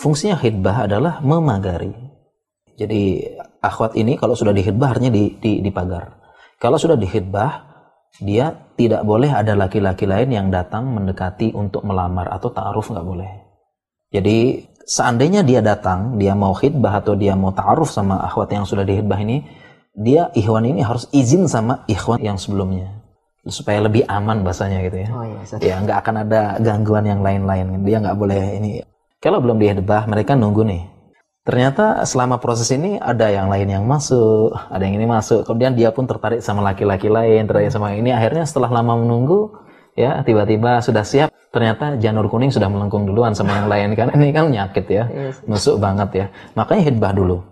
Fungsinya hitbah adalah memagari. Jadi akhwat ini kalau sudah dihitbah artinya di, di, dipagar. Kalau sudah dihitbah, dia tidak boleh ada laki-laki lain yang datang mendekati untuk melamar atau ta'aruf nggak boleh. Jadi seandainya dia datang, dia mau hitbah atau dia mau ta'aruf sama akhwat yang sudah dihitbah ini, dia ikhwan ini harus izin sama ikhwan yang sebelumnya supaya lebih aman bahasanya gitu ya. Oh iya. Ya nggak akan ada gangguan yang lain-lain. Dia nggak boleh ini. Kalau belum dihitbah, mereka nunggu nih. Ternyata selama proses ini ada yang lain yang masuk, ada yang ini masuk. Kemudian dia pun tertarik sama laki-laki lain, tertarik sama ini. Akhirnya setelah lama menunggu, ya tiba-tiba sudah siap. Ternyata janur kuning sudah melengkung duluan sama yang lain kan. Ini kan nyakit ya, Yes. nusuk banget ya. Makanya hitbah dulu.